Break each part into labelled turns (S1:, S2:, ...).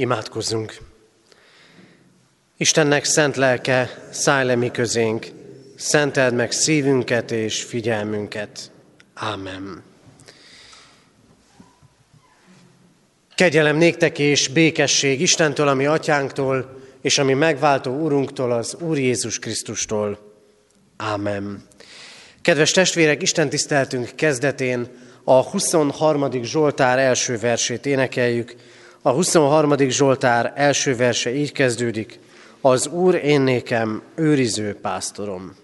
S1: Imádkozzunk! Istennek szent lelke, szállj le mi közénk, szenteld meg szívünket és figyelmünket. Ámen. Kegyelem néktek és békesség Istentől, ami atyánktól, és ami megváltó Urunktól, az Úr Jézus Krisztustól. Ámen. Kedves testvérek, Isten tiszteltünk kezdetén a 23. Zsoltár első versét énekeljük, a 23. Zsoltár első verse így kezdődik, az Úr én nékem őriző pásztorom.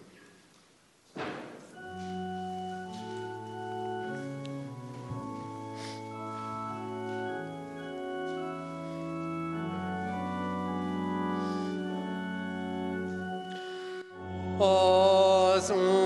S2: Az Úr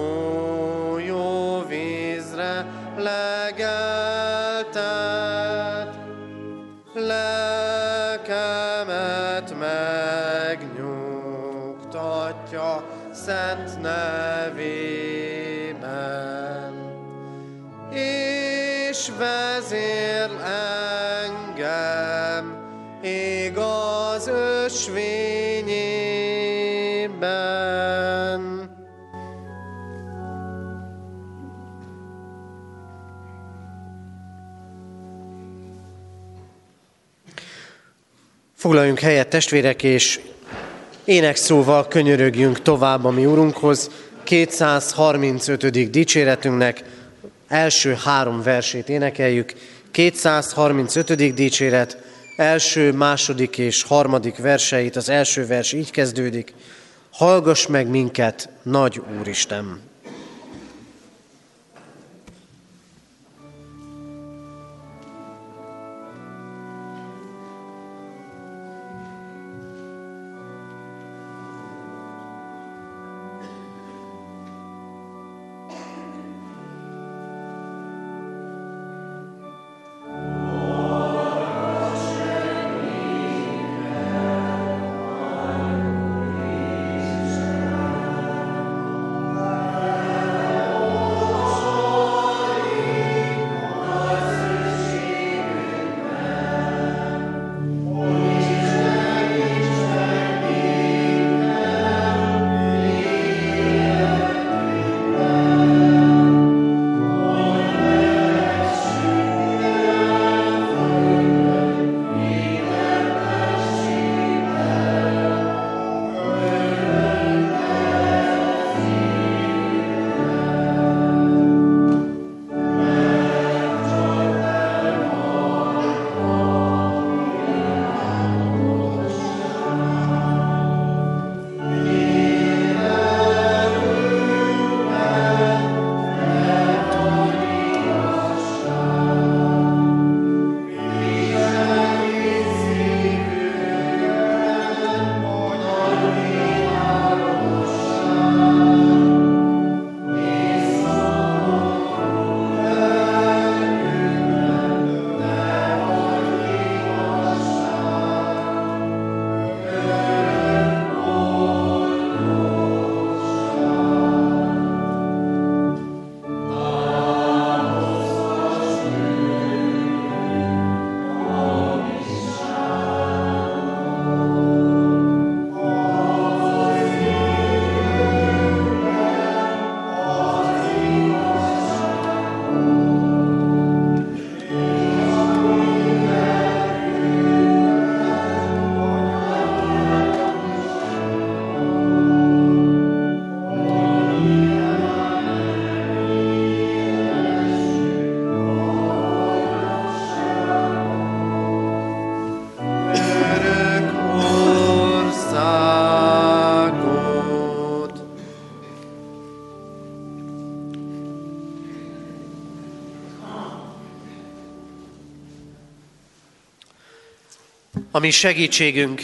S2: folyó vízre legelted. Lelkemet megnyugtatja szent nevében, és vezér engem igaz ösvényében.
S1: Foglaljunk helyet, testvérek, és énekszóval könyörögjünk tovább a mi Urunkhoz. 235. dicséretünknek első három versét énekeljük. 235. dicséret első, második és harmadik verseit. Az első vers így kezdődik. Hallgass meg minket, nagy Úristen!
S2: Ami segítségünk,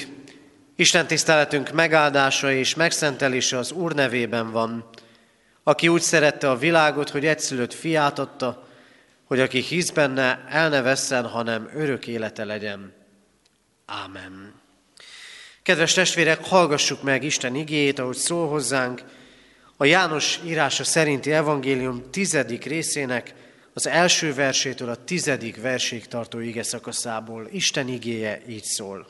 S2: Isten tiszteletünk megáldása és megszentelése az Úr nevében van, aki úgy szerette a világot, hogy egyszülött fiát adta, hogy aki hisz benne, el ne vesszen, hanem örök élete legyen. Ámen. Kedves testvérek, hallgassuk meg Isten igéjét, ahogy szól hozzánk, a János írása szerinti evangélium tizedik részének az első versétől a tizedik verség tartó ige szakaszából. Isten igéje így szól.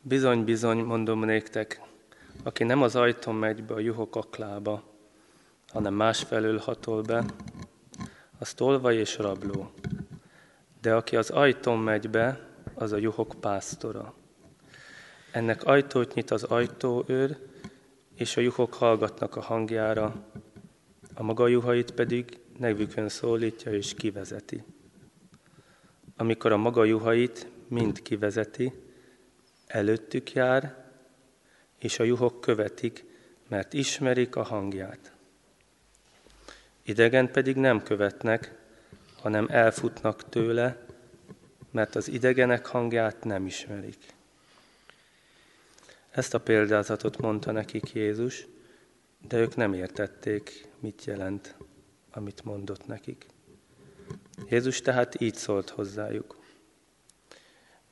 S3: Bizony, bizony, mondom néktek, aki nem az ajtón megy be a juhok aklába, hanem másfelől hatol be, az tolvaj és rabló. De aki az ajtón megy be, az a juhok pásztora. Ennek ajtót nyit az ajtóőr, és a juhok hallgatnak a hangjára, a maga juhait pedig nevükön szólítja és kivezeti. Amikor a maga juhait mind kivezeti, előttük jár, és a juhok követik, mert ismerik a hangját. Idegen pedig nem követnek, hanem elfutnak tőle, mert az idegenek hangját nem ismerik. Ezt a példázatot mondta nekik Jézus, de ők nem értették, mit jelent, amit mondott nekik. Jézus tehát így szólt hozzájuk.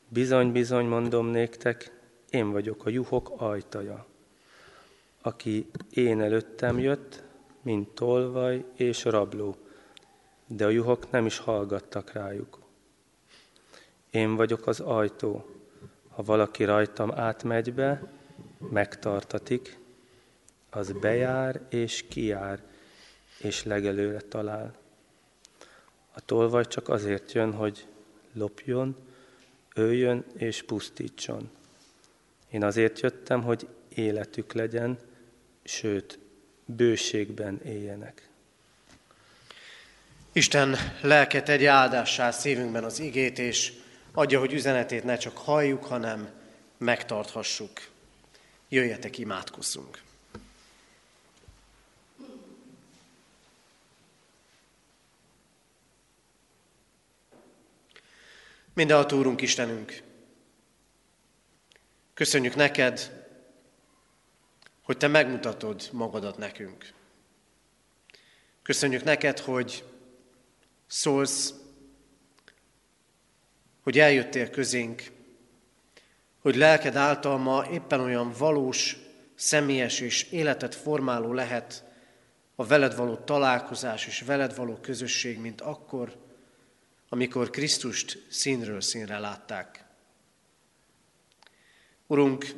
S3: Bizony, bizony, mondom néktek, én vagyok a juhok ajtaja. Aki én előttem jött, mint tolvaj és rabló, de a juhok nem is hallgattak rájuk. Én vagyok az ajtó. Ha valaki rajtam átmegy be, megtartatik, az bejár és kijár, és legelőre talál. A tolvaj csak azért jön, hogy lopjon, öljön és pusztítson. Én azért jöttem, hogy életük legyen, sőt, bőségben éljenek.
S2: Isten lelke tegye áldássá szívünkben az igét, és adja, hogy üzenetét ne csak halljuk, hanem megtarthassuk. Jöjjetek, imádkozzunk! Mindenható Úrunk Istenünk, köszönjük neked, hogy Te megmutatod magadat nekünk. Köszönjük neked, hogy szólsz, hogy eljöttél közénk, hogy lelked által ma éppen olyan valós, személyes és életet formáló lehet a veled való találkozás és veled való közösség, mint akkor, amikor Krisztust színről színre látták. Urunk,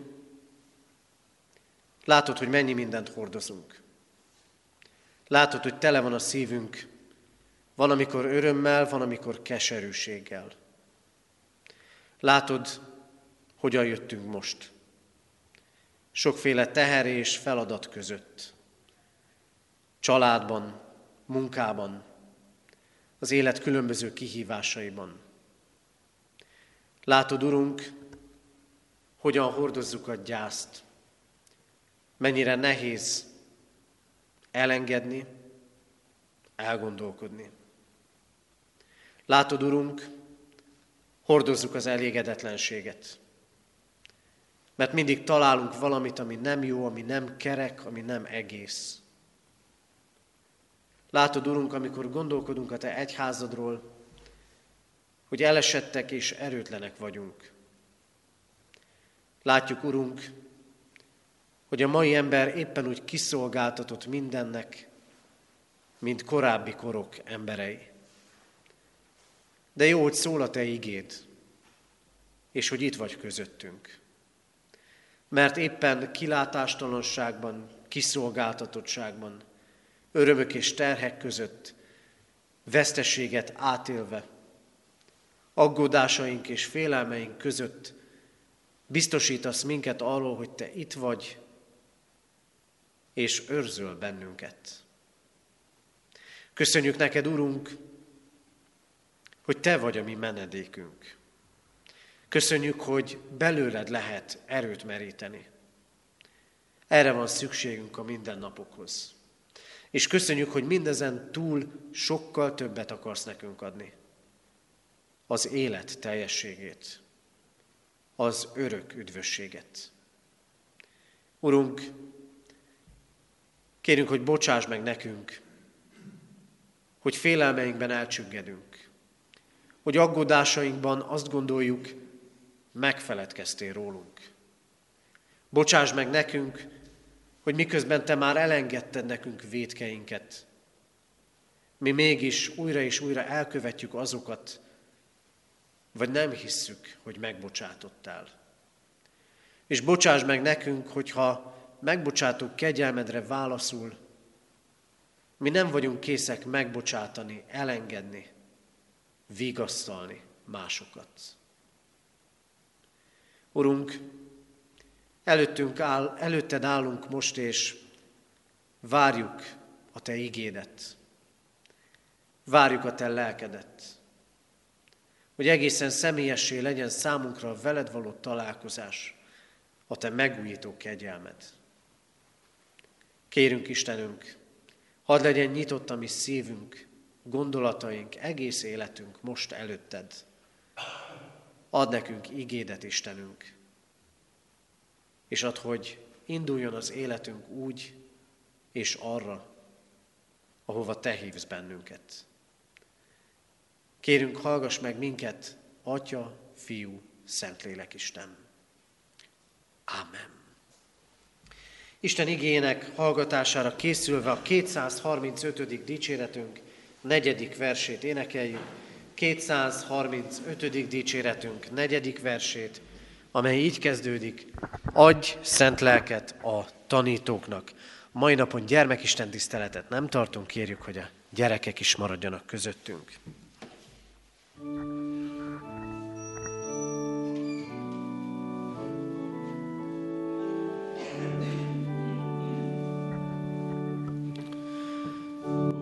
S2: látod, hogy mennyi mindent hordozunk. Látod, hogy tele van a szívünk, van, amikor örömmel, van, amikor keserűséggel. Látod, hogyan jöttünk most. Sokféle teher és feladat között. Családban, munkában, az élet különböző kihívásaiban. Látod, Urunk, hogyan hordozzuk a gyászt, mennyire nehéz elengedni, elgondolkodni. Látod, Urunk, hordozzuk az elégedetlenséget. Mert mindig találunk valamit, ami nem jó, ami nem kerek, ami nem egész. Látod, Urunk, amikor gondolkodunk a Te egyházadról, hogy elesettek és erőtlenek vagyunk. Látjuk, Urunk, hogy a mai ember éppen úgy kiszolgáltatott mindennek, mint korábbi korok emberei. De jó, hogy szól a Te igéd, és hogy itt vagy közöttünk. Mert éppen kilátástalanságban, kiszolgáltatottságban, örömök és terhek között, veszteséget átélve, aggódásaink és félelmeink között biztosítasz minket arról, hogy Te itt vagy, és őrzöl bennünket. Köszönjük neked, Urunk, hogy Te vagy a mi menedékünk. Köszönjük, hogy belőled lehet erőt meríteni. Erre van szükségünk a mindennapokhoz. És köszönjük, hogy mindezen túl sokkal többet akarsz nekünk adni. az élet teljességét, az örök üdvösséget. Urunk, kérünk, hogy bocsáss meg nekünk, hogy félelmeinkben elcsüggedünk, hogy aggodásainkban azt gondoljuk, megfeledkeztél rólunk. Bocsáss meg nekünk, hogy miközben Te már elengedted nekünk védkeinket, mi mégis újra és újra elkövetjük azokat, vagy nem hisszük, hogy megbocsátottál. És bocsáss meg nekünk, hogyha megbocsátok kegyelmedre válaszul, mi nem vagyunk készek megbocsátani, elengedni, vigasztalni másokat. Urunk, előttünk áll, előtted állunk most, és várjuk a Te igédet. Várjuk a Te lelkedet. Hogy egészen személyessé legyen számunkra a veled való találkozás, a Te megújító kegyelmed. Kérünk Istenünk, hadd legyen nyitott a mi szívünk, gondolataink, egész életünk most előtted. Ad nekünk igédet, Istenünk, és ad, hogy induljon az életünk úgy és arra, ahova Te hívsz bennünket. Kérünk, hallgass meg minket, Atya, Fiú, Szentlélek Isten. Amen. Isten igének hallgatására készülve a 235. dicséretünk negyedik versét énekeljük. 235. dicséretünk negyedik versét, amely így kezdődik. Adj szent lelket a tanítóknak. Mai napon gyermekisten tiszteletet nem tartunk, kérjük, hogy a gyerekek is maradjanak közöttünk.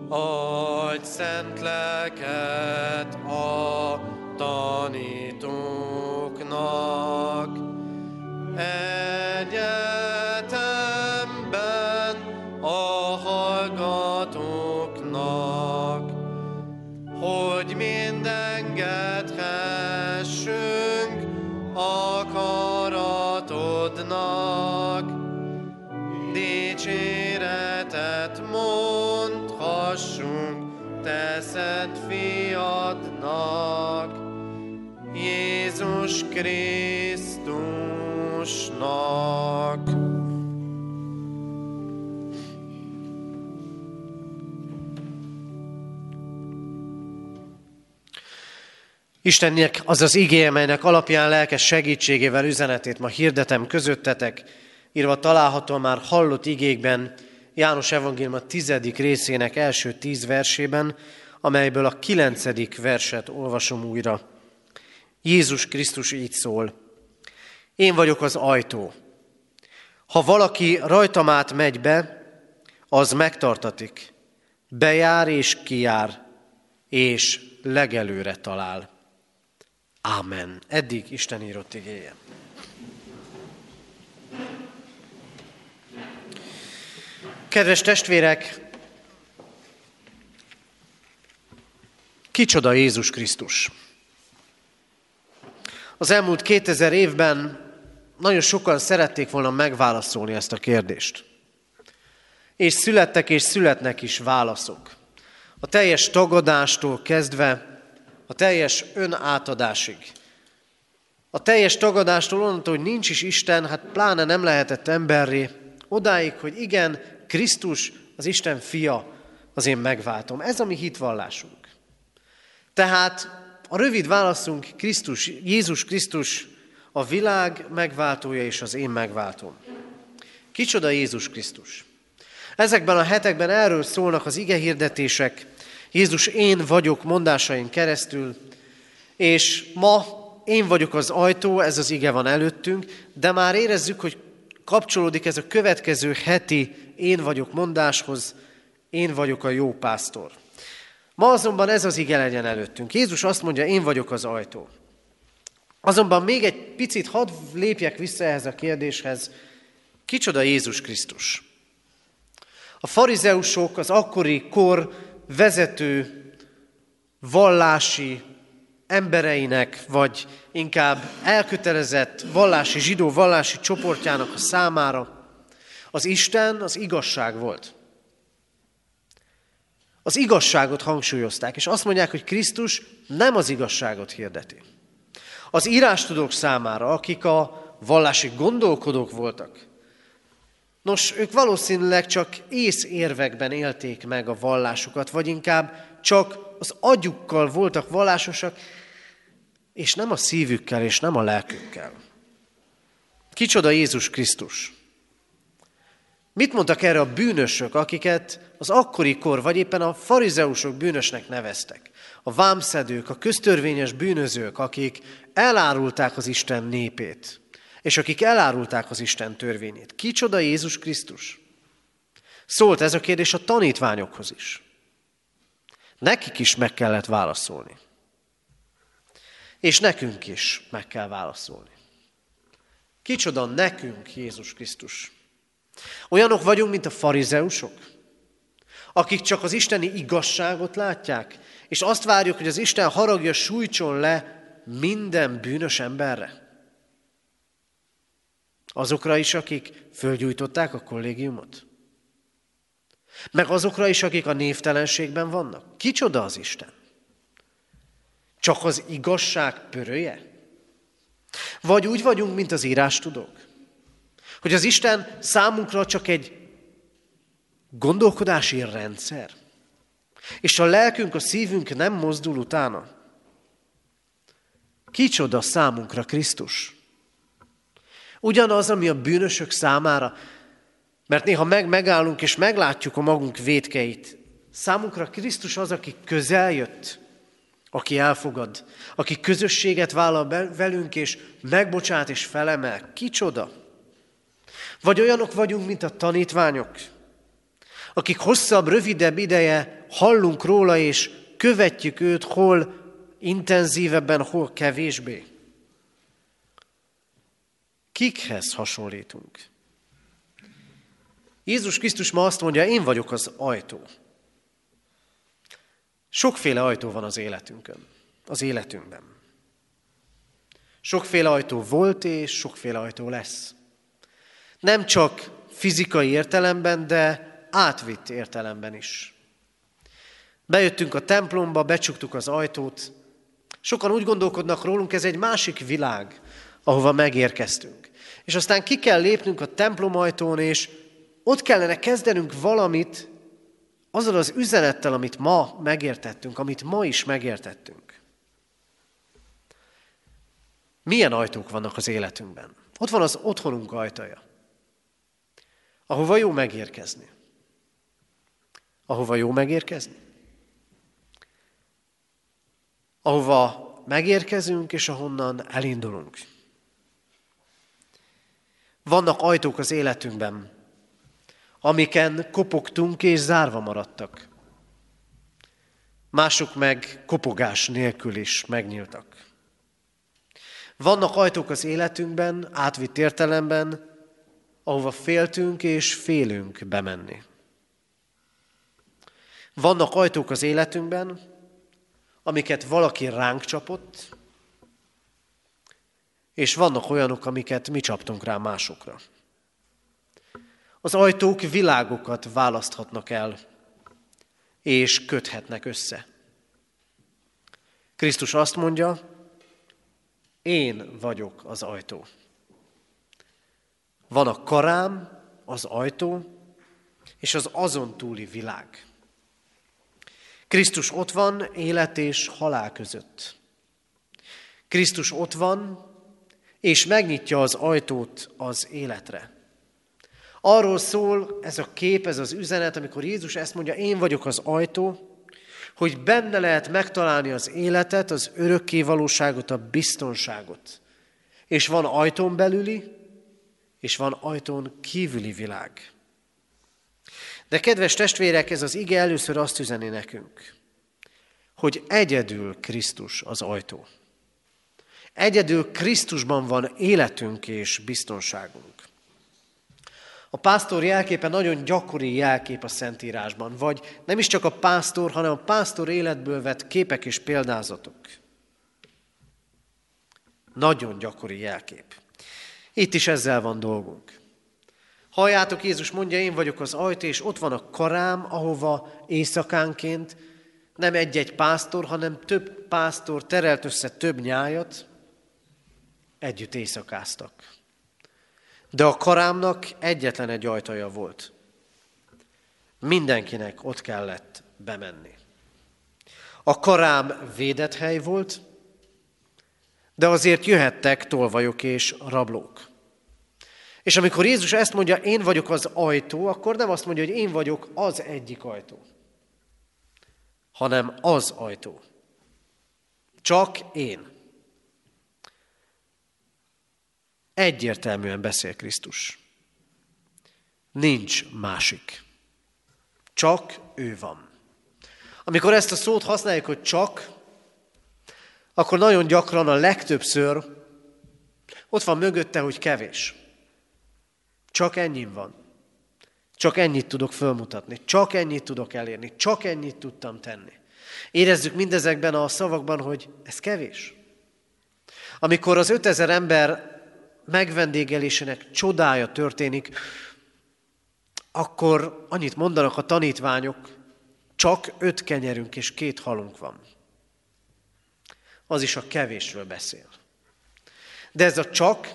S4: Adj szent lelket a tanítóknak, egyetemben a hallgatóknak, hogy mind engedhessünk akaratodnak, dicséretet mondhassunk te szent fiadnak, Jézus Krisztusnak.
S2: Istennek az az igéje, melynek alapján lelkes segítségével üzenetét ma hirdetem közöttetek, írva található már hallott igékben, János Evangélium a tizedik részének első tíz versében, amelyből a kilencedik verset olvasom újra. Jézus Krisztus így szól. Én vagyok az ajtó. Ha valaki rajtam át megy be, az megtartatik. Bejár és kijár, és legelőre talál. Ámen. Eddig Isten írott igéje. Kedves testvérek, kicsoda Jézus Krisztus? Az elmúlt 2000 évben nagyon sokan szerették volna megválaszolni ezt a kérdést. És születtek és születnek is válaszok. A teljes tagadástól kezdve a teljes önátadásig. A teljes tagadástól onnantól, hogy nincs is Isten, hát pláne nem lehetett emberré, odáig, hogy igen, Krisztus, az Isten fia, az én megváltom. Ez a mi hitvallásunk. Tehát a rövid válaszunk Krisztus, Jézus Krisztus a világ megváltója és az én megváltom. Kicsoda Jézus Krisztus? Ezekben a hetekben erről szólnak az ige hirdetések, Jézus én vagyok mondásain keresztül, és ma én vagyok az ajtó, ez az ige van előttünk, de már érezzük, hogy kapcsolódik ez a következő heti én vagyok mondáshoz, én vagyok a jó pásztor. Ma azonban ez az ige legyen előttünk. Jézus azt mondja, én vagyok az ajtó. Azonban még egy picit hadd lépjek vissza ehhez a kérdéshez, kicsoda Jézus Krisztus? A farizeusok, az akkori kor vezető vallási embereinek, vagy inkább elkötelezett vallási zsidó vallási csoportjának a számára az Isten az igazság volt. Az igazságot hangsúlyozták, és azt mondják, hogy Krisztus nem az igazságot hirdeti. Az írástudók számára, akik a vallási gondolkodók voltak, nos, ők valószínűleg csak ész érvekben élték meg a vallásukat, vagy inkább csak az agyukkal voltak vallásosak, és nem a szívükkel, és nem a lelkükkel. Kicsoda Jézus Krisztus? Mit mondtak erre a bűnösök, akiket az akkori kor, vagy éppen a farizeusok bűnösnek neveztek? A vámszedők, a köztörvényes bűnözők, akik elárulták az Isten népét, és akik elárulták az Isten törvényét. Kicsoda Jézus Krisztus? Szólt ez a kérdés a tanítványokhoz is. Nekik is meg kellett válaszolni. És nekünk is meg kell válaszolni. Kicsoda nekünk Jézus Krisztus? Olyanok vagyunk, mint a farizeusok, akik csak az isteni igazságot látják, és azt várjuk, hogy az Isten haragja sújtson le minden bűnös emberre. Azokra is, akik fölgyújtották a kollégiumot. Meg azokra is, akik a névtelenségben vannak. Kicsoda az Isten? Csak az igazság pörője? Vagy úgy vagyunk, mint az írás tudók? Hogy az Isten számunkra csak egy gondolkodási rendszer, és a lelkünk, a szívünk nem mozdul utána. Kicsoda számunkra Krisztus? Ugyanaz, ami a bűnösök számára, mert néha meg megállunk és meglátjuk a magunk védkeit. Számunkra Krisztus az, aki közel jött, aki elfogad, aki közösséget vállal velünk, és megbocsát és felemel. Kicsoda? Vagy olyanok vagyunk, mint a tanítványok, akik hosszabb, rövidebb ideje hallunk róla, és követjük őt, hol intenzívebben, hol kevésbé. Kikhez hasonlítunk? Jézus Krisztus ma azt mondja, én vagyok az ajtó. Sokféle ajtó van az életünkön, az életünkben. Sokféle ajtó volt és sokféle ajtó lesz. Nem csak fizikai értelemben, de átvitt értelemben is. Bejöttünk a templomba, becsuktuk az ajtót. Sokan úgy gondolkodnak rólunk, ez egy másik világ, ahova megérkeztünk. És aztán ki kell lépnünk a templom ajtón, és ott kellene kezdenünk valamit azzal az üzenettel, amit ma megértettünk, amit ma is megértettünk. Milyen ajtók vannak az életünkben? Ott van az otthonunk ajtaja, ahova jó megérkezni. Ahova jó megérkezni? Ahova megérkezünk, és ahonnan elindulunk. Vannak ajtók az életünkben, amiken kopogtunk és zárva maradtak. Mások meg kopogás nélkül is megnyíltak. Vannak ajtók az életünkben, átvitt értelemben, ahova féltünk és félünk bemenni. Vannak ajtók az életünkben, amiket valaki ránk csapott, és vannak olyanok, amiket mi csaptunk rá másokra. Az ajtók világokat választhatnak el, és köthetnek össze. Krisztus azt mondja, én vagyok az ajtó. Van a karám, az ajtó, és az azon túli világ. Krisztus ott van élet és halál között. Krisztus ott van, és megnyitja az ajtót az életre. Arról szól ez a kép, ez az üzenet, amikor Jézus ezt mondja, én vagyok az ajtó, hogy benne lehet megtalálni az életet, az örökké valóságot, a biztonságot. És van ajtón belüli, és van ajtón kívüli világ. De kedves testvérek, ez az ige először azt üzeni nekünk, hogy egyedül Krisztus az ajtó. Egyedül Krisztusban van életünk és biztonságunk. A pásztor jelképe nagyon gyakori jelkép a Szentírásban, vagy nem is csak a pásztor, hanem a pásztor életből vett képek és példázatok. Nagyon gyakori jelkép. Itt is ezzel van dolgunk. Halljátok, Jézus mondja, én vagyok az ajtó, és ott van a karám, ahova éjszakánként nem egy-egy pásztor, hanem több pásztor terelt össze több nyájat, együtt éjszakáztak. De a karámnak egyetlen egy ajtaja volt. Mindenkinek ott kellett bemenni. A karám védett hely volt, de azért jöhettek tolvajok és rablók. És amikor Jézus ezt mondja, én vagyok az ajtó, akkor nem azt mondja, hogy én vagyok az egyik ajtó, hanem az ajtó. Csak én. Egyértelműen beszél Krisztus. Nincs másik. Csak ő van. Amikor ezt a szót használjuk, hogy csak, akkor nagyon gyakran a legtöbbször ott van mögötte, hogy kevés. Csak ennyim van. Csak ennyit tudok fölmutatni, csak ennyit tudok elérni, csak ennyit tudtam tenni. Érezzük mindezekben a szavakban, hogy ez kevés. Amikor az 5000 ember megvendégelésének csodája történik, akkor annyit mondanak a tanítványok, csak öt kenyerünk és két halunk van. Az is a kevésről beszél. De ez a csak,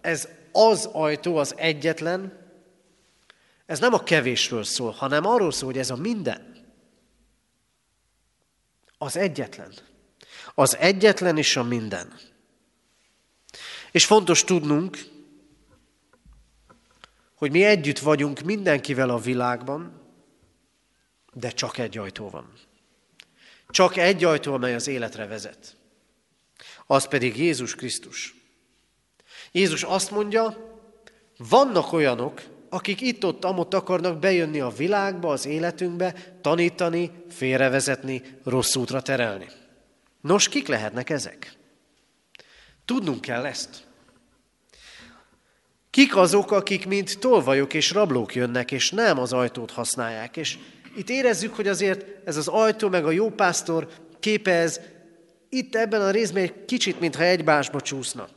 S2: ez az ajtó, az egyetlen, ez nem a kevésről szól, hanem arról szól, hogy ez a minden. Az egyetlen. Az egyetlen és a minden. És fontos tudnunk, hogy mi együtt vagyunk mindenkivel a világban, de csak egy ajtó van. Csak egy ajtó, amely az életre vezet. Az pedig Jézus Krisztus. Jézus azt mondja, vannak olyanok, akik itt-ott amott akarnak bejönni a világba, az életünkbe, tanítani, félrevezetni, rossz útra terelni. Nos, kik lehetnek ezek? Tudnunk kell ezt. Kik azok, akik mint tolvajok és rablók jönnek, és nem az ajtót használják. És itt érezzük, hogy azért ez az ajtó, meg a jópásztor képe ez itt ebben a részben egy kicsit, mintha egybásba csúszna.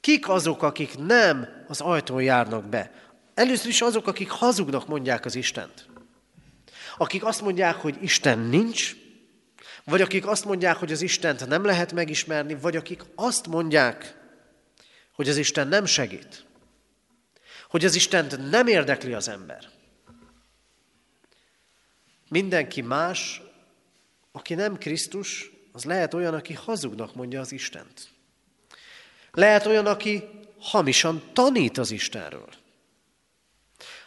S2: Kik azok, akik nem az ajtón járnak be? Először is azok, akik hazugnak mondják az Istent. Akik azt mondják, hogy Isten nincs, vagy akik azt mondják, hogy az Istent nem lehet megismerni, vagy akik azt mondják, hogy az Isten nem segít, hogy az Istent nem érdekli az ember. Mindenki más, aki nem Krisztus, az lehet olyan, aki hazugnak mondja az Istent. Lehet olyan, aki hamisan tanít az Istenről.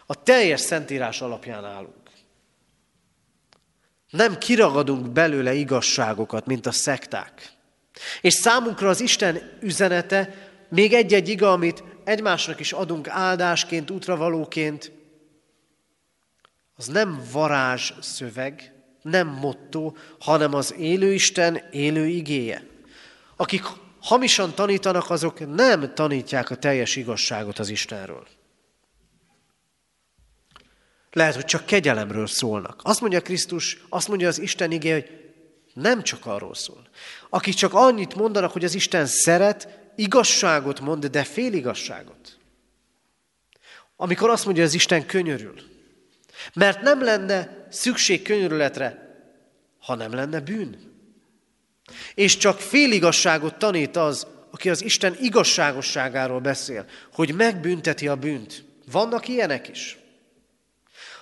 S2: A teljes szentírás alapján állunk. Nem kiragadunk belőle igazságokat, mint a szekták. És számunkra az Isten üzenete még egy-egy iga, amit egymásnak is adunk áldásként, útravalóként, az nem varázs szöveg, nem motto, hanem az élő Isten élő igéje. Akik hamisan tanítanak, azok nem tanítják a teljes igazságot az Istenről. Lehet, hogy csak kegyelemről szólnak. Azt mondja Krisztus, azt mondja az Isten igé, hogy nem csak arról szól. Akik csak annyit mondanak, hogy az Isten szeret, igazságot mond, de fél igazságot. Amikor azt mondja, az Isten könyörül. Mert nem lenne szükség könyörületre, ha nem lenne bűn. És csak féligasságot tanít az, aki az Isten igazságosságáról beszél, hogy megbünteti a bűnt. Vannak ilyenek is,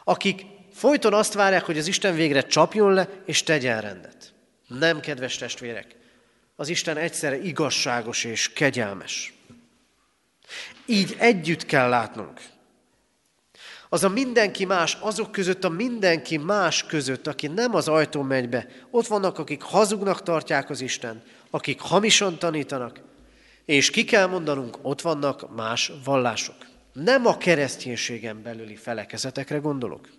S2: akik folyton azt várják, hogy az Isten végre csapjon le, és tegyen rendet. Nem, kedves testvérek, az Isten egyszerre igazságos és kegyelmes. Így együtt kell látnunk. Az a mindenki más, azok között a mindenki más között, aki nem az ajtón megy be. Ott vannak, akik hazugnak tartják az Isten, akik hamisan tanítanak, és ki kell mondanunk, ott vannak más vallások. Nem a kereszténységen belüli felekezetekre gondolok,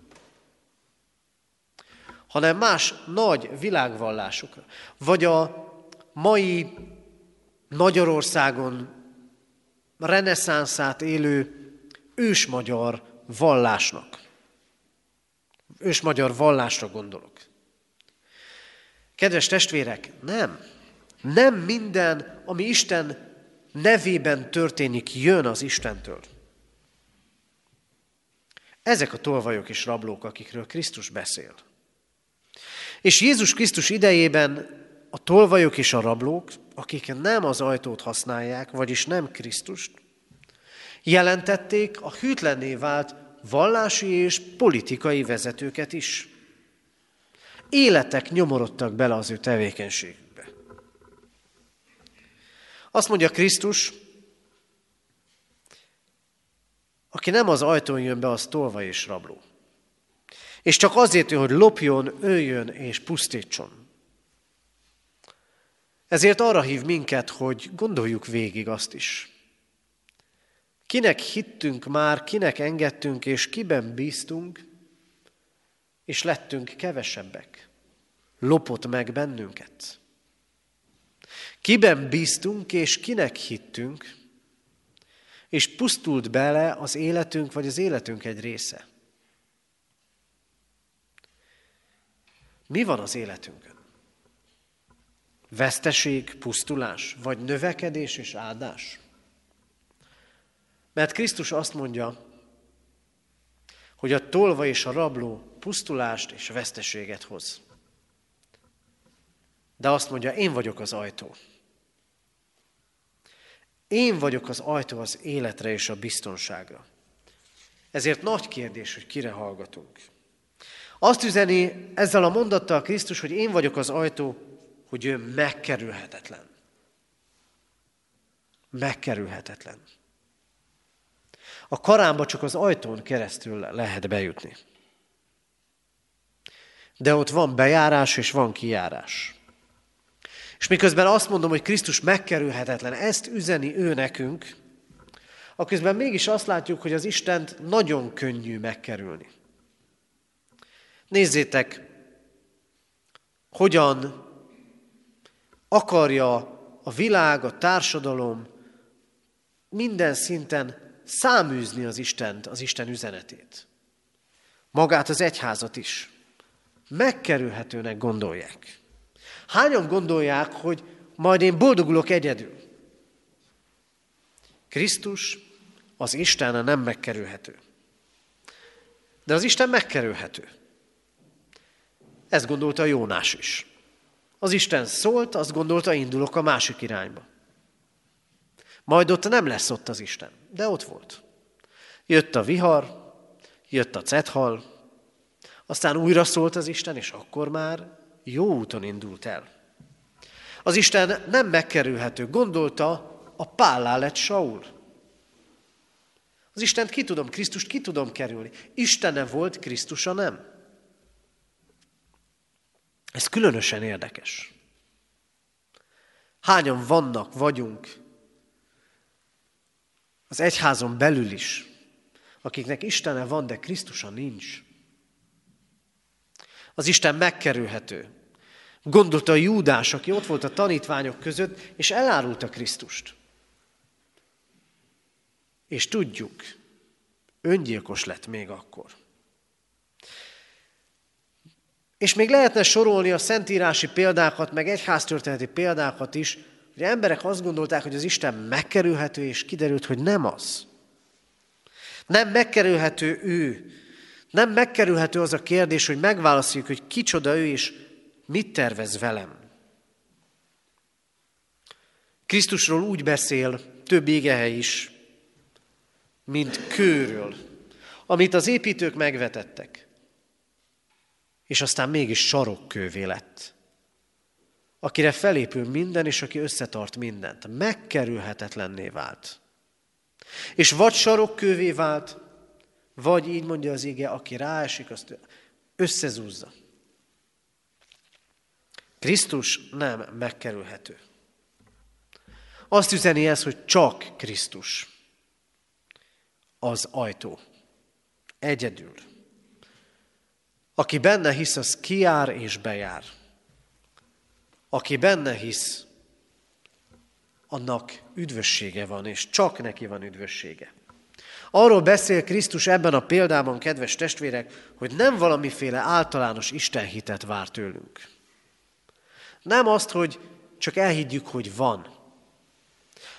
S2: hanem más nagy világvallásokra. Vagy a mai Magyarországon reneszánszát élő ősmagyar vallásnak. Ősmagyar vallásra gondolok. Kedves testvérek, nem. Nem minden, ami Isten nevében történik, jön az Istentől. Ezek a tolvajok és rablók, akikről Krisztus beszél. És Jézus Krisztus idejében a tolvajok és a rablók, akik nem az ajtót használják, vagyis nem Krisztust, jelentették a hűtlenné vált vallási és politikai vezetőket is. Életek nyomorodtak bele az ő tevékenységükbe. Azt mondja Krisztus, aki nem az ajtón jön be, az tolva és rabló. És csak azért jön, hogy lopjon, öljön és pusztítson. Ezért arra hív minket, hogy gondoljuk végig azt is. Kinek hittünk már, kinek engedtünk, és kiben bíztunk, és lettünk kevesebbek. Lopott meg bennünket. Kiben bíztunk, és kinek hittünk, és pusztult bele az életünk, vagy az életünk egy része. Mi van az életünkön? Veszteség, pusztulás, vagy növekedés és áldás? Mert Krisztus azt mondja, hogy a tolva és a rabló pusztulást és veszteséget hoz. De azt mondja, én vagyok az ajtó. Én vagyok az ajtó az életre és a biztonságra. Ezért nagy kérdés, hogy kire hallgatunk. Azt üzeni ezzel a mondattal Krisztus, hogy én vagyok az ajtó, hogy ő megkerülhetetlen. Megkerülhetetlen. A karámba csak az ajtón keresztül lehet bejutni. De ott van bejárás és van kijárás. És miközben azt mondom, hogy Krisztus megkerülhetetlen, ezt üzeni ő nekünk, aközben mégis azt látjuk, hogy az Istent nagyon könnyű megkerülni. Nézzétek, hogyan akarja a világ, a társadalom minden szinten száműzni az Istent, az Isten üzenetét. Magát az egyházat is. Megkerülhetőnek gondolják. Hányan gondolják, hogy majd én boldogulok egyedül? Krisztus, az Isten nem megkerülhető. De az Isten megkerülhető. Ezt gondolta Jónás is. Az Isten szólt, azt gondolta, indulok a másik irányba. Majd ott nem lesz ott az Isten, de ott volt. Jött a vihar, jött a cethal, aztán újra szólt az Isten, és akkor már jó úton indult el. Az Isten nem megkerülhető. Gondolta, a pállá lett Saul. Az Istent ki tudom, Krisztust ki tudom kerülni. Istene volt, Krisztusa nem. Ez különösen érdekes. Hányan vannak, vagyunk az egyházon belül is, akiknek Istene van, de Krisztusa nincs. Az Isten megkerülhető. Gondolta a Júdás, aki ott volt a tanítványok között, és elárulta Krisztust. És tudjuk, öngyilkos lett még akkor. És még lehetne sorolni a szentírási példákat, meg egyháztörténeti példákat is, hogy emberek azt gondolták, hogy az Isten megkerülhető, és kiderült, hogy nem az. Nem megkerülhető ő. Nem megkerülhető az a kérdés, hogy megválaszoljuk, hogy kicsoda ő, és mit tervez velem. Krisztusról úgy beszél több égehely is, mint kőről, amit az építők megvetettek, és aztán mégis sarokkővé lett akire felépül minden, és aki összetart mindent. Megkerülhetetlenné vált. És vagy sarokkővé vált, vagy így mondja az ige, aki ráesik, azt összezúzza. Krisztus nem megkerülhető. Azt üzeni ez, hogy csak Krisztus az ajtó. Egyedül. Aki benne hisz, az kiár és bejár. Aki benne hisz, annak üdvössége van, és csak neki van üdvössége. Arról beszél Krisztus ebben a példában, kedves testvérek, hogy nem valamiféle általános istenhitet vár tőlünk. Nem azt, hogy csak elhiggyük, hogy van,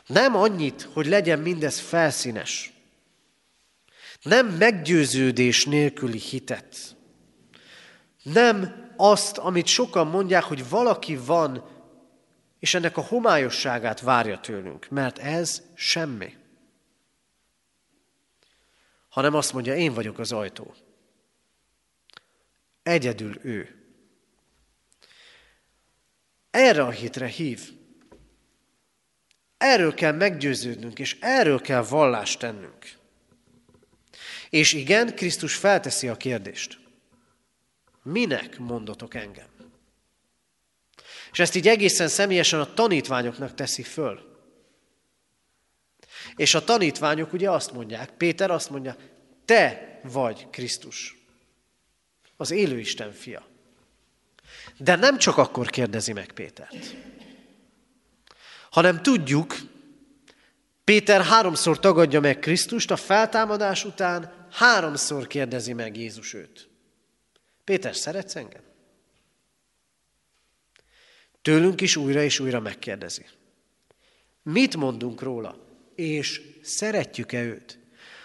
S2: Nem annyit, hogy legyen mindez felszínes. Nem meggyőződés nélküli hitet. Nem azt, amit sokan mondják, hogy valaki van, és ennek a homályosságát várja tőlünk, mert ez semmi. Hanem azt mondja, én vagyok az ajtó. Egyedül ő. Erre a hitre hív. Erről kell meggyőződnünk, és erről kell vallást tennünk. És igen, Krisztus felteszi a kérdést. Minek mondotok engem? És ezt így egészen személyesen a tanítványoknak teszi föl. És a tanítványok ugye azt mondják, Péter azt mondja, te vagy Krisztus, az élő Isten fia. De nem csak akkor kérdezi meg Pétert, hanem tudjuk, Péter háromszor tagadja meg Krisztust, a feltámadás után háromszor kérdezi meg Jézus őt. Péter, szeretsz engem? Tőlünk is újra és újra megkérdezi. Mit mondunk róla? És szeretjük-e őt?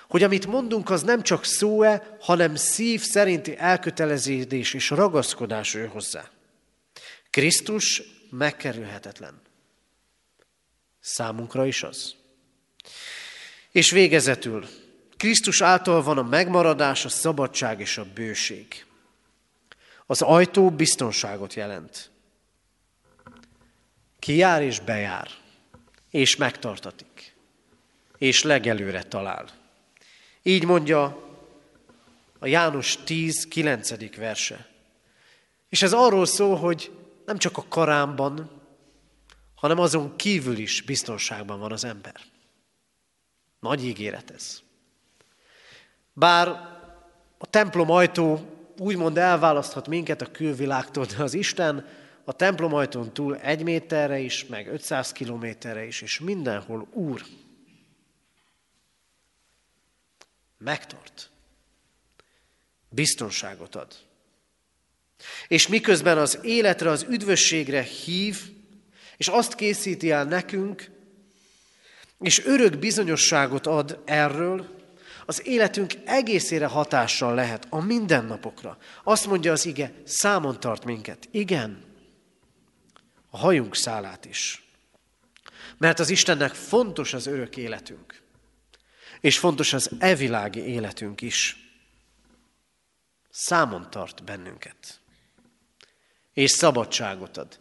S2: Hogy amit mondunk, az nem csak szó-e, hanem szív szerinti elköteleződés és ragaszkodás ő hozzá. Krisztus megkerülhetetlen. Számunkra is az. És végezetül, Krisztus által van a megmaradás, a szabadság és a bőség. Az ajtó biztonságot jelent. Ki jár és bejár, és megtartatik, és legelőre talál. Így mondja a János 10, 9. verse. És ez arról szól, hogy nem csak a karámban, hanem azon kívül is biztonságban van az ember. Nagy ígéret ez. Bár a templom ajtó úgymond elválaszthat minket a külvilágtól, de az Isten a templom ajtón túl egy méterre is, meg 500 kilométerre is, és mindenhol Úr. Megtart. Biztonságot ad. És miközben az életre, az üdvösségre hív, és azt készíti el nekünk, és örök bizonyosságot ad erről, az életünk egészére hatással lehet, a mindennapokra. Azt mondja az ige, számon tart minket. Igen, a hajunk szálát is. Mert az Istennek fontos az örök életünk. És fontos az evilági életünk is. Számon tart bennünket. És szabadságot ad.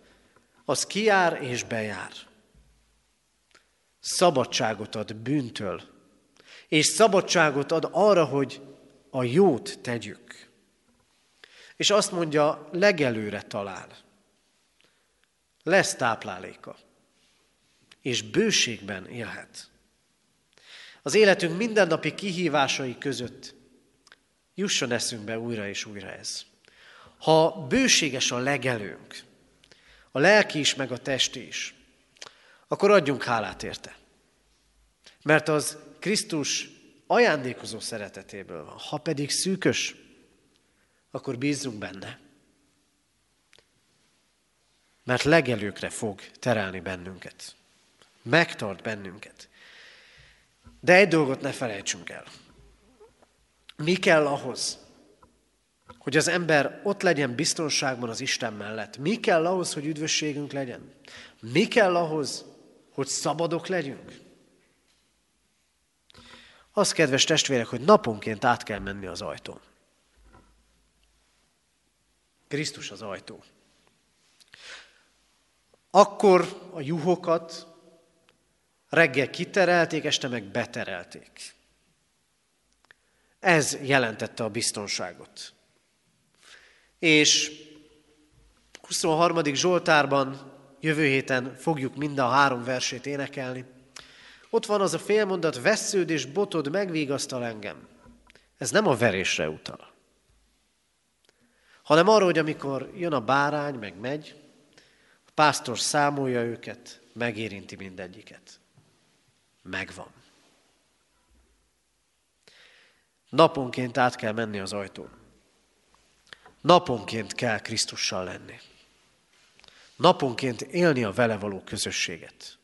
S2: Az kiár és bejár. Szabadságot ad bűntől, és szabadságot ad arra, hogy a jót tegyük. És azt mondja, legelőre talál. Lesz tápláléka, és bőségben élhet. Az életünk mindennapi kihívásai között jusson eszünkbe újra és újra ez. Ha bőséges a legelőnk, a lelki is, meg a testi is, akkor adjunk hálát érte. Mert az Krisztus ajándékozó szeretetéből van. Ha pedig szűkös, akkor bízzunk benne. Mert legelőkre fog terelni bennünket. Megtart bennünket. De egy dolgot ne felejtsünk el. Mi kell ahhoz, hogy az ember ott legyen biztonságban az Isten mellett? Mi kell ahhoz, hogy üdvösségünk legyen? Mi kell ahhoz, hogy szabadok legyünk? Az, kedves testvérek, hogy naponként át kell menni az ajtón. Krisztus az ajtó. Akkor a juhokat reggel kiterelték, este meg beterelték. Ez jelentette a biztonságot. És 23. Zsoltárban jövő héten fogjuk mind a három versét énekelni. Ott van az a félmondat, vesződ és botod megvigasztal engem. Ez nem a verésre utal, hanem arra, hogy amikor jön a bárány, meg megy, a pásztor számolja őket, megérinti mindegyiket. Megvan. Naponként át kell menni az ajtón. Naponként kell Krisztussal lenni. Naponként élni a vele való közösséget.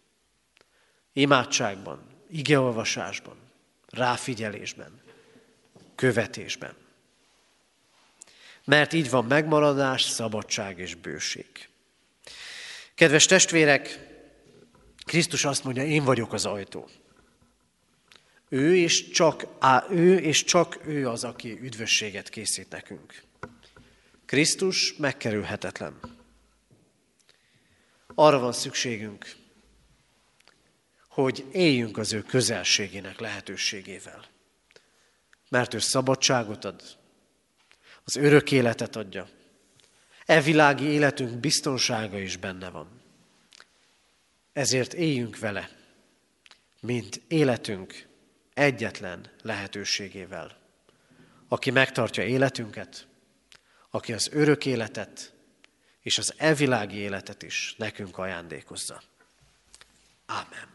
S2: Imádságban, igeolvasásban, ráfigyelésben, követésben. Mert így van megmaradás, szabadság és bőség. Kedves testvérek, Krisztus azt mondja, én vagyok az ajtó. Ő és csak, á, ő és csak ő az, aki üdvösséget készít nekünk. Krisztus megkerülhetetlen. Arra van szükségünk, hogy éljünk az ő közelségének lehetőségével. Mert ő szabadságot ad, az örök életet adja. E világi életünk biztonsága is benne van. Ezért éljünk vele, mint életünk egyetlen lehetőségével. Aki megtartja életünket, aki az örök életet és az evilági életet is nekünk ajándékozza. Ámen.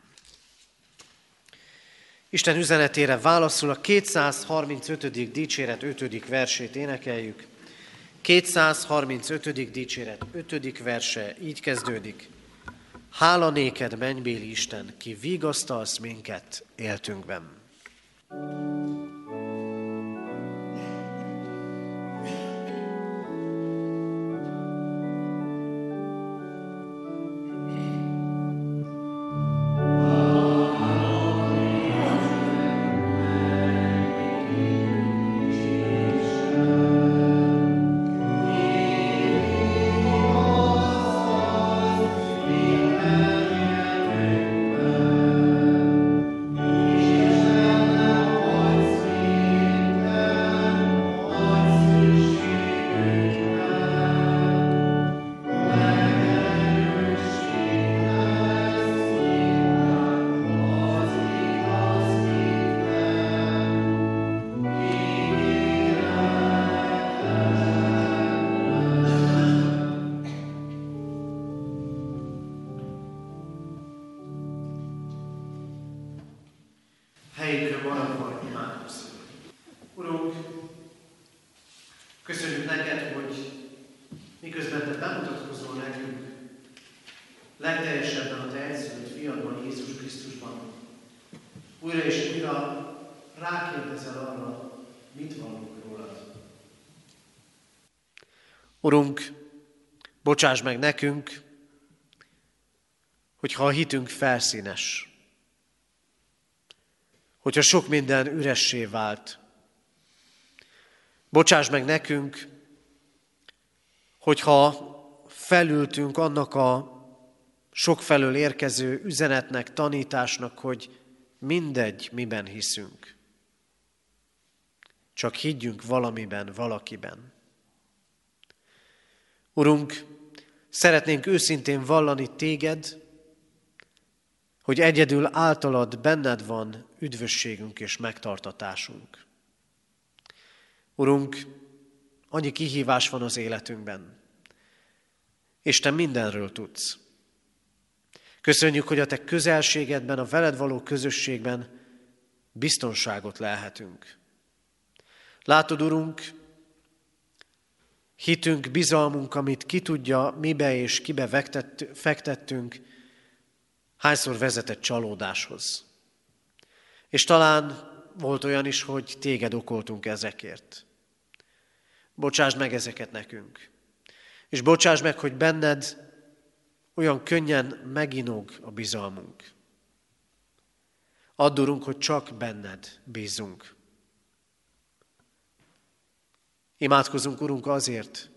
S2: Isten üzenetére válaszul a 235. dicséret 5. versét énekeljük. 235. dicséret 5. verse így kezdődik. Hála néked, mennybéli Isten, ki vigasztalsz minket éltünkben. Urunk, bocsáss meg nekünk, hogyha a hitünk felszínes, hogyha sok minden üressé vált. Bocsáss meg nekünk, hogyha felültünk annak a sokfelől érkező üzenetnek, tanításnak, hogy mindegy, miben hiszünk. Csak higgyünk valamiben, valakiben. Urunk, szeretnénk őszintén vallani téged, hogy egyedül általad benned van üdvösségünk és megtartatásunk. Urunk, annyi kihívás van az életünkben, és Te mindenről tudsz. Köszönjük, hogy a Te közelségedben, a veled való közösségben biztonságot lehetünk. Látod, Urunk, Hitünk, bizalmunk, amit ki tudja, mibe és kibe fektettünk, hányszor vezetett csalódáshoz. És talán volt olyan is, hogy téged okoltunk ezekért. Bocsásd meg ezeket nekünk. És bocsásd meg, hogy benned olyan könnyen meginog a bizalmunk. Addurunk, hogy csak benned bízunk. Imádkozunk, Urunk, azért,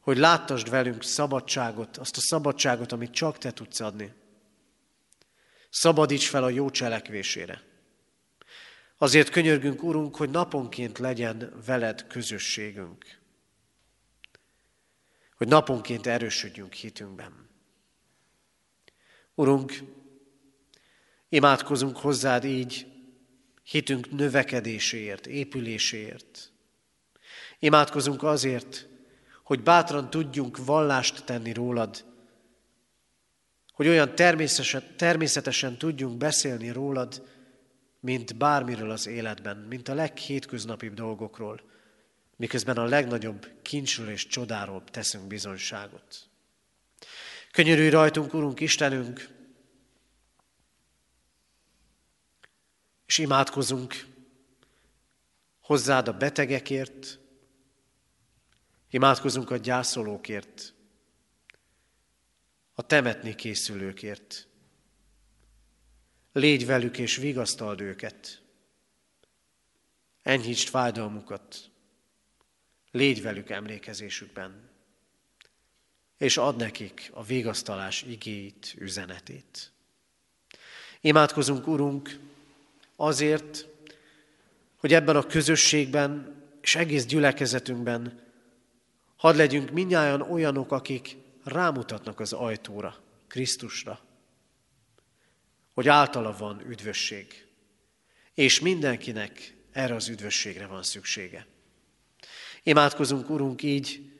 S2: hogy láttasd velünk szabadságot, azt a szabadságot, amit csak Te tudsz adni. Szabadíts fel a jó cselekvésére. Azért könyörgünk, Urunk, hogy naponként legyen veled közösségünk. Hogy naponként erősödjünk hitünkben. Urunk, imádkozunk hozzád így, hitünk növekedéséért, épüléséért. Imádkozunk azért, hogy bátran tudjunk vallást tenni rólad, hogy olyan természetesen, természetesen tudjunk beszélni rólad, mint bármiről az életben, mint a leghétköznapibb dolgokról, miközben a legnagyobb kincsről és csodáról teszünk bizonyságot. Könyörülj rajtunk, Urunk Istenünk, és imádkozunk hozzád a betegekért, imádkozunk a gyászolókért, a temetni készülőkért. Légy velük és vigasztald őket. Enyhítsd fájdalmukat. Légy velük emlékezésükben. És ad nekik a vigasztalás igéit, üzenetét. Imádkozunk, Urunk, azért, hogy ebben a közösségben és egész gyülekezetünkben hadd legyünk minnyáján olyanok, akik rámutatnak az ajtóra, Krisztusra, hogy általa van üdvösség, és mindenkinek erre az üdvösségre van szüksége. Imádkozunk, Urunk, így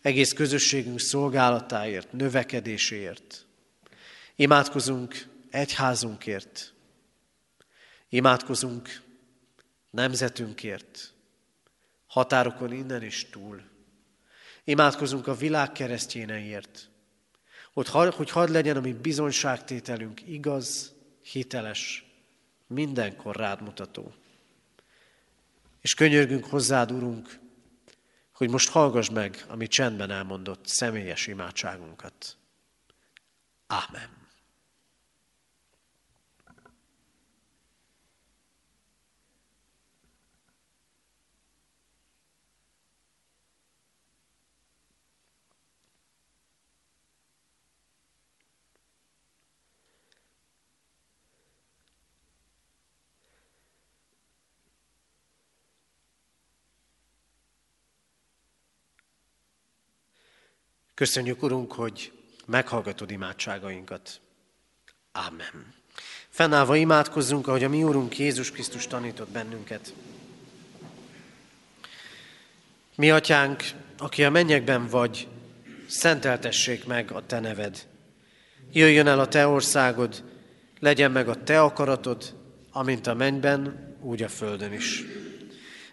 S2: egész közösségünk szolgálatáért, növekedéséért. Imádkozunk egyházunkért. Imádkozunk nemzetünkért, határokon innen is túl. Imádkozunk a világ keresztjéneért, hogy, hogy hadd legyen a mi bizonyságtételünk igaz, hiteles, mindenkor rád mutató. És könyörgünk hozzád, Urunk, hogy most hallgass meg a mi csendben elmondott személyes imádságunkat. Ámen. Köszönjük, Urunk, hogy meghallgatod imádságainkat. Ámen. Fennállva imádkozzunk, ahogy a mi Úrunk Jézus Krisztus tanított bennünket. Mi, Atyánk, aki a mennyekben vagy, szenteltessék meg a Te neved. Jöjjön el a Te országod, legyen meg a Te akaratod, amint a mennyben, úgy a földön is.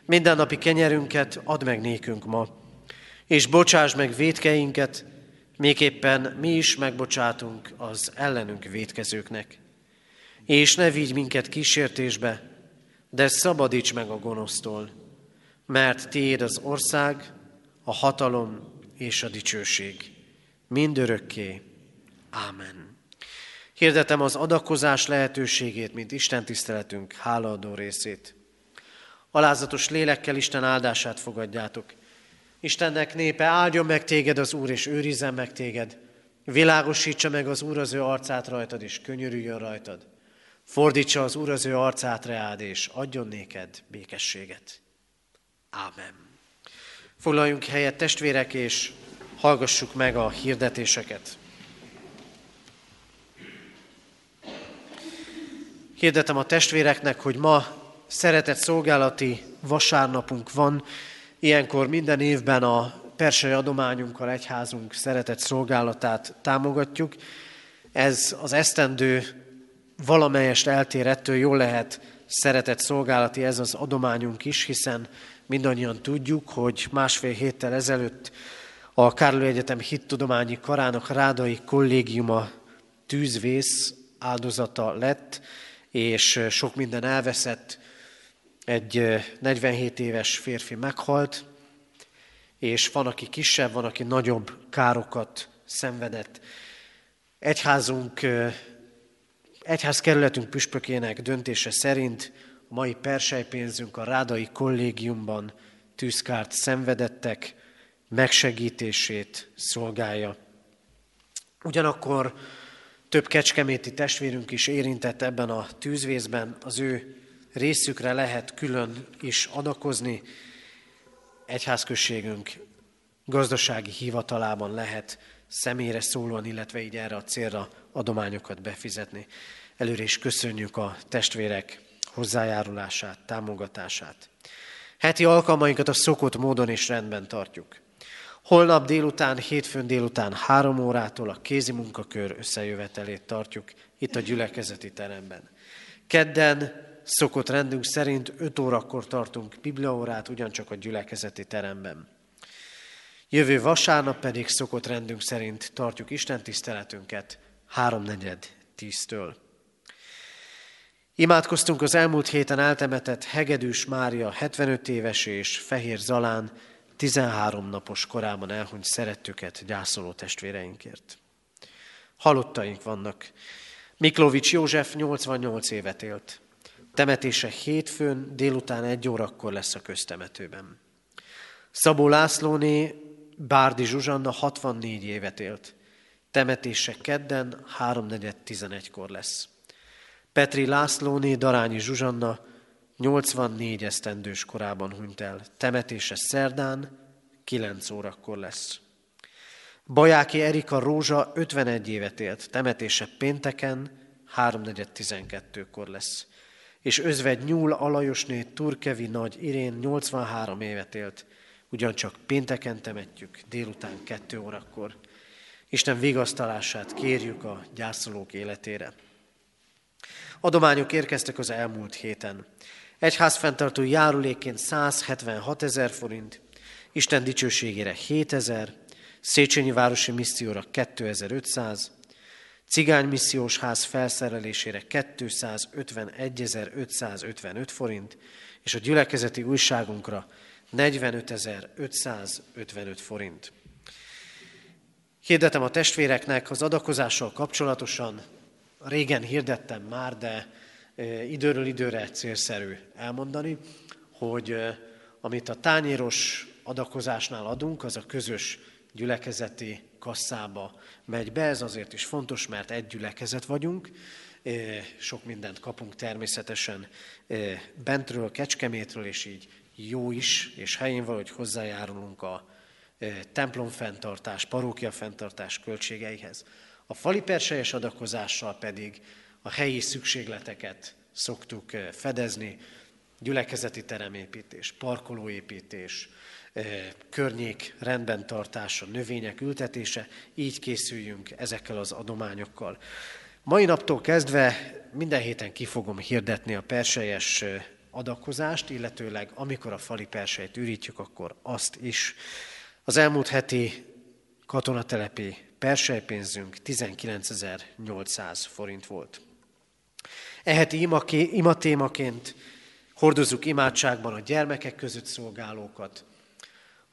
S2: Minden napi kenyerünket add meg nékünk ma, és bocsáss meg védkeinket, éppen mi is megbocsátunk az ellenünk védkezőknek. És ne vigy minket kísértésbe, de szabadíts meg a gonosztól, mert tiéd az ország, a hatalom és a dicsőség. Mindörökké. Ámen. Hirdetem az adakozás lehetőségét, mint Isten tiszteletünk hálaadó részét. Alázatos lélekkel Isten áldását fogadjátok – Istennek népe, áldjon meg téged az Úr, és őrizzen meg téged. Világosítsa meg az Úr az ő arcát rajtad, és könyörüljön rajtad. Fordítsa az Úr az ő arcát reád, és adjon néked békességet. Ámen. Foglaljunk helyet, testvérek, és hallgassuk meg a hirdetéseket. Hirdetem a testvéreknek, hogy ma szeretett szolgálati vasárnapunk van, Ilyenkor minden évben a persei adományunkkal egyházunk szeretett szolgálatát támogatjuk. Ez az esztendő valamelyest eltér ettől, jól lehet szeretett szolgálati ez az adományunk is, hiszen mindannyian tudjuk, hogy másfél héttel ezelőtt a Kárló Egyetem hittudományi karának rádai kollégiuma tűzvész áldozata lett, és sok minden elveszett, egy 47 éves férfi meghalt, és van, aki kisebb, van, aki nagyobb károkat szenvedett. Egyházunk, egyházkerületünk püspökének döntése szerint a mai persejpénzünk a Rádai kollégiumban tűzkárt szenvedettek megsegítését szolgálja. Ugyanakkor több kecskeméti testvérünk is érintett ebben a tűzvészben, az ő részükre lehet külön is adakozni. Egyházközségünk gazdasági hivatalában lehet személyre szólóan, illetve így erre a célra adományokat befizetni. Előre is köszönjük a testvérek hozzájárulását, támogatását. Heti alkalmainkat a szokott módon és rendben tartjuk. Holnap délután, hétfőn délután három órától a kézi munkakör összejövetelét tartjuk itt a gyülekezeti teremben. Kedden szokott rendünk szerint 5 órakor tartunk bibliaórát, ugyancsak a gyülekezeti teremben. Jövő vasárnap pedig szokott rendünk szerint tartjuk Isten tiszteletünket háromnegyed tíztől. Imádkoztunk az elmúlt héten eltemetett Hegedűs Mária 75 éves és Fehér Zalán 13 napos korában elhunyt szerettüket gyászoló testvéreinkért. Halottaink vannak. Miklovics József 88 évet élt. Temetése hétfőn délután egy órakor lesz a köztemetőben. Szabó Lászlóné Bárdi Zsuzsanna 64 évet élt. Temetése kedden 3.4.11-kor lesz. Petri Lászlóné Darányi Zsuzsanna 84 esztendős korában hunyt el. Temetése szerdán 9 órakor lesz. Bajáki Erika Rózsa 51 évet élt. Temetése pénteken 3.4.12-kor lesz. És özvegy Nyúl Alajosné Turkevi Nagy Irén 83 évet élt. Ugyancsak pénteken temetjük, délután 2 órakor. Isten vigasztalását kérjük a gyászolók életére. Adományok érkeztek az elmúlt héten. Egyház fenntartó járulékként 176 ezer forint, Isten dicsőségére 7 ezer, Széchenyi Városi Misszióra 2500, Cigány Missziós Ház felszerelésére 251.555 forint, és a gyülekezeti újságunkra 45.555 forint. Hirdetem a testvéreknek az adakozással kapcsolatosan, régen hirdettem már, de időről időre célszerű elmondani, hogy amit a tányéros adakozásnál adunk, az a közös gyülekezeti kasszába megy be. Ez azért is fontos, mert egy gyülekezet vagyunk, sok mindent kapunk természetesen bentről, Kecskemétről, és így jó is, és helyén valahogy hozzájárulunk a templom fenntartás, parókia fenntartás költségeihez. A fali perselyes adakozással pedig a helyi szükségleteket szoktuk fedezni, gyülekezeti teremépítés, parkolóépítés, környék rendben tartása, növények ültetése, így készüljünk ezekkel az adományokkal. Mai naptól kezdve minden héten ki fogom hirdetni a perselyes adakozást, illetőleg amikor a fali persejt ürítjük, akkor azt is. Az elmúlt heti katonatelepi persejpénzünk 19.800 forint volt. Eheti imatémaként hordozzuk imádságban a gyermekek között szolgálókat,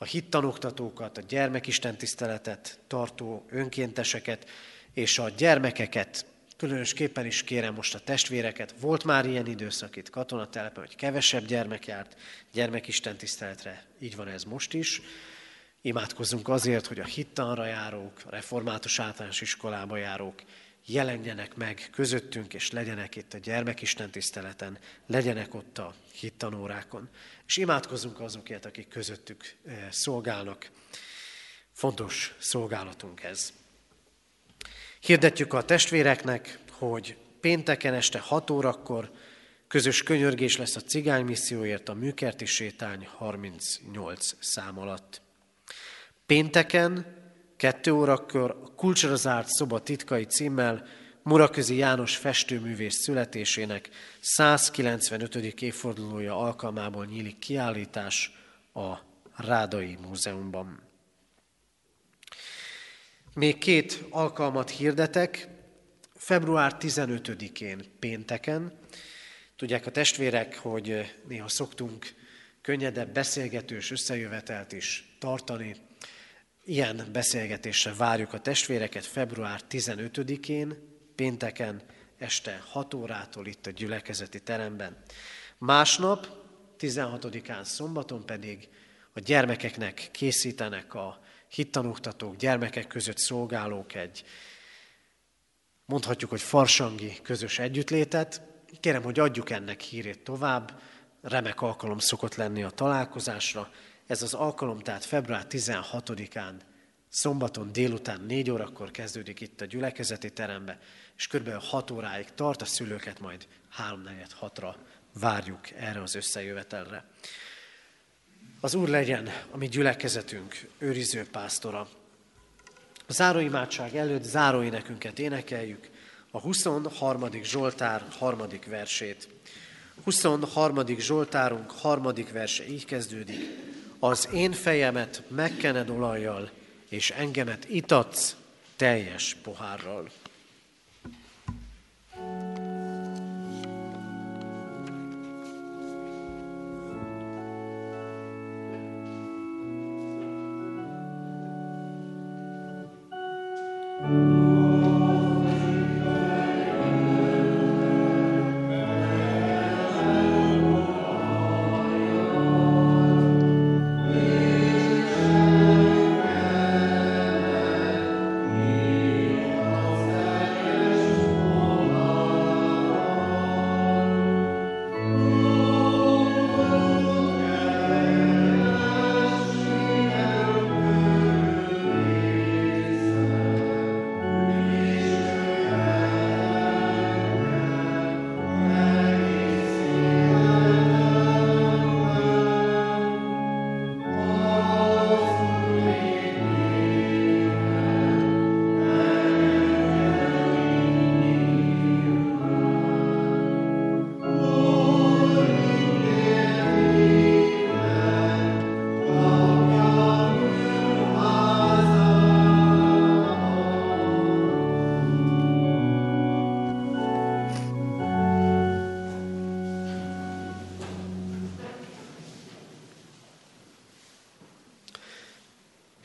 S2: a hittanoktatókat, a gyermekistentiszteletet tartó önkénteseket, és a gyermekeket, különösképpen is kérem most a testvéreket, volt már ilyen időszak itt katonatelepen, hogy kevesebb gyermek járt gyermekistentiszteletre, így van ez most is, Imádkozzunk azért, hogy a hittanra járók, a református általános iskolába járók jelenjenek meg közöttünk, és legyenek itt a gyermekisten tiszteleten, legyenek ott a hittanórákon. És imádkozzunk azokért, akik közöttük eh, szolgálnak. Fontos szolgálatunk ez. Hirdetjük a testvéreknek, hogy pénteken este 6 órakor közös könyörgés lesz a cigány misszióért a műkerti sétány 38 szám alatt. Pénteken, kettő órakor a Kulcsra zárt szoba titkai címmel Muraközi János festőművész születésének 195. évfordulója alkalmából nyílik kiállítás a Rádai Múzeumban. Még két alkalmat hirdetek. Február 15-én pénteken. Tudják a testvérek, hogy néha szoktunk könnyedebb beszélgetős összejövetelt is tartani, Ilyen beszélgetésre várjuk a testvéreket február 15-én, pénteken, este 6 órától itt a gyülekezeti teremben. Másnap, 16-án szombaton pedig a gyermekeknek készítenek a hittanuktatók, gyermekek között szolgálók egy, mondhatjuk, hogy farsangi közös együttlétet. Kérem, hogy adjuk ennek hírét tovább, remek alkalom szokott lenni a találkozásra, ez az alkalom tehát február 16-án, szombaton délután 4 órakor kezdődik itt a gyülekezeti terembe, és kb. 6 óráig tart, a szülőket majd 3-4-6-ra várjuk erre az összejövetelre. Az Úr legyen a mi gyülekezetünk őriző pásztora. A záróimádság előtt záróénekünket énekeljük, a 23. Zsoltár harmadik versét. 23. Zsoltárunk harmadik verse így kezdődik az én fejemet megkened olajjal, és engemet itatsz teljes pohárral.